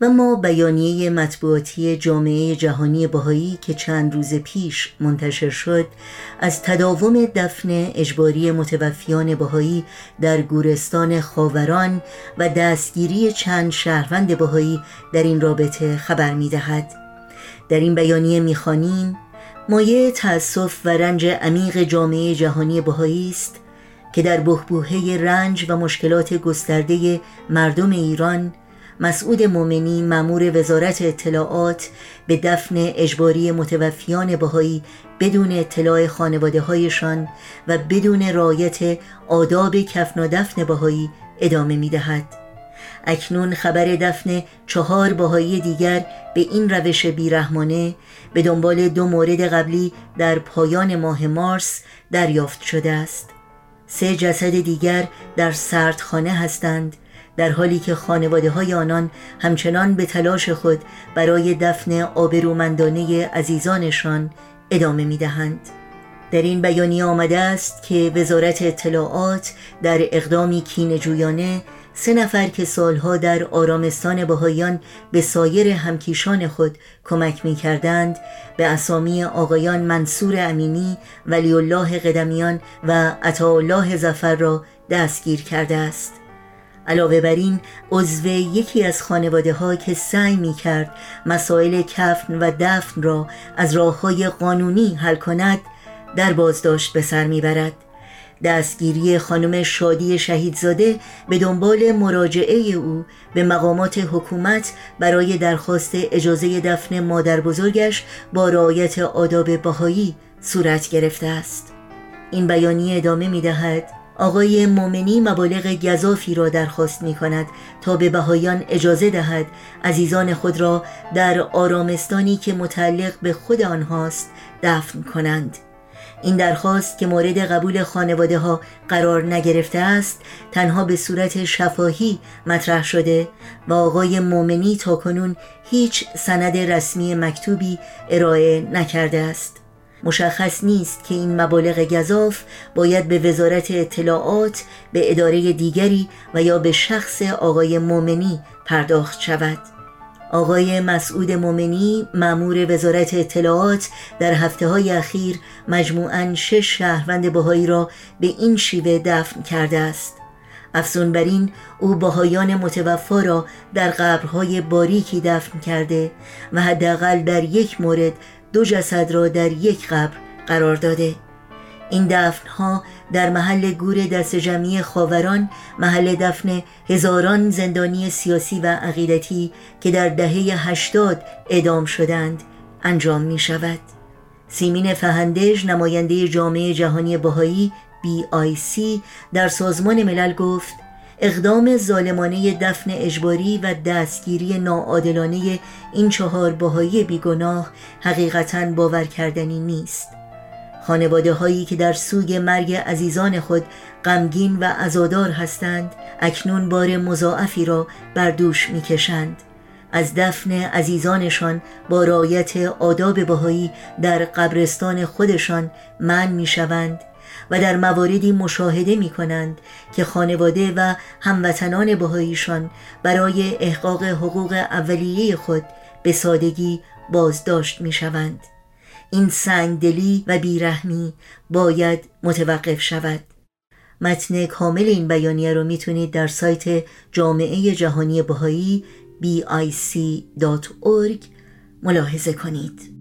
و ما بیانیه مطبوعاتی جامعه جهانی بهایی که چند روز پیش منتشر شد از تداوم دفن اجباری متوفیان بهایی در گورستان خاوران و دستگیری چند شهروند بهایی در این رابطه خبر می دهد. در این بیانیه می خانیم مایه تأسف و رنج عمیق جامعه جهانی بهایی است که در بحبوحه رنج و مشکلات گسترده مردم ایران مسعود مومنی مامور وزارت اطلاعات به دفن اجباری متوفیان بهایی بدون اطلاع خانواده هایشان و بدون رایت آداب کفن و دفن بهایی ادامه می دهد. اکنون خبر دفن چهار بهایی دیگر به این روش بیرحمانه به دنبال دو مورد قبلی در پایان ماه مارس دریافت شده است سه جسد دیگر در سردخانه هستند در حالی که خانواده های آنان همچنان به تلاش خود برای دفن آبرومندانه عزیزانشان ادامه می دهند. در این بیانیه آمده است که وزارت اطلاعات در اقدامی کینجویانه سه نفر که سالها در آرامستان بهایان به سایر همکیشان خود کمک می کردند به اسامی آقایان منصور امینی ولی الله قدمیان و عطاالله زفر را دستگیر کرده است علاوه بر این عضو یکی از خانواده ها که سعی می کرد مسائل کفن و دفن را از راه های قانونی حل کند در بازداشت به سر می‌برد. دستگیری خانم شادی شهیدزاده به دنبال مراجعه او به مقامات حکومت برای درخواست اجازه دفن مادر بزرگش با رعایت آداب بهایی صورت گرفته است. این بیانیه ادامه می دهد آقای مومنی مبالغ گذافی را درخواست می کند تا به بهایان اجازه دهد عزیزان خود را در آرامستانی که متعلق به خود آنهاست دفن کنند. این درخواست که مورد قبول خانواده ها قرار نگرفته است تنها به صورت شفاهی مطرح شده و آقای مومنی تا کنون هیچ سند رسمی مکتوبی ارائه نکرده است. مشخص نیست که این مبالغ گذاف باید به وزارت اطلاعات به اداره دیگری و یا به شخص آقای مومنی پرداخت شود. آقای مسعود مومنی معمور وزارت اطلاعات در هفته های اخیر مجموعاً شش شهروند بهایی را به این شیوه دفن کرده است. افزون بر این او بهایان متوفا را در قبرهای باریکی دفن کرده و حداقل در یک مورد دو جسد را در یک قبر قرار داده. این دفن ها در محل گور دست جمعی خاوران محل دفن هزاران زندانی سیاسی و عقیدتی که در دهه هشتاد ادام شدند انجام می شود سیمین فهندش نماینده جامعه جهانی بهایی BIC در سازمان ملل گفت اقدام ظالمانه دفن اجباری و دستگیری ناعادلانه این چهار بهایی بیگناه حقیقتا باور کردنی نیست. خانواده هایی که در سوگ مرگ عزیزان خود غمگین و عزادار هستند اکنون بار مضاعفی را بر دوش می‌کشند. از دفن عزیزانشان با رایت آداب بهایی در قبرستان خودشان من می‌شوند. و در مواردی مشاهده می کنند که خانواده و هموطنان بهاییشان برای احقاق حقوق اولیه خود به سادگی بازداشت می شوند. این سنگدلی و بیرحمی باید متوقف شود. متن کامل این بیانیه رو می‌تونید در سایت جامعه جهانی بهایی bic.org ملاحظه کنید.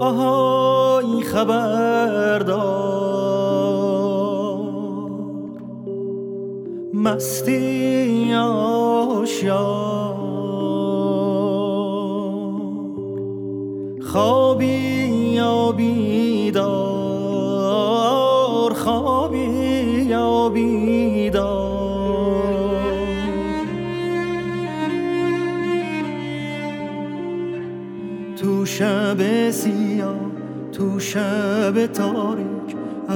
آهای خبردار. مستی آشیار خوابی یا بیدار خوابی یا بیدار. تو شب سیاه تو شب تاریک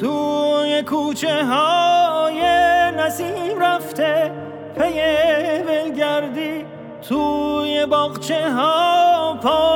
توی کوچه های نسیم رفته پی ولگردی توی باغچه ها پاییز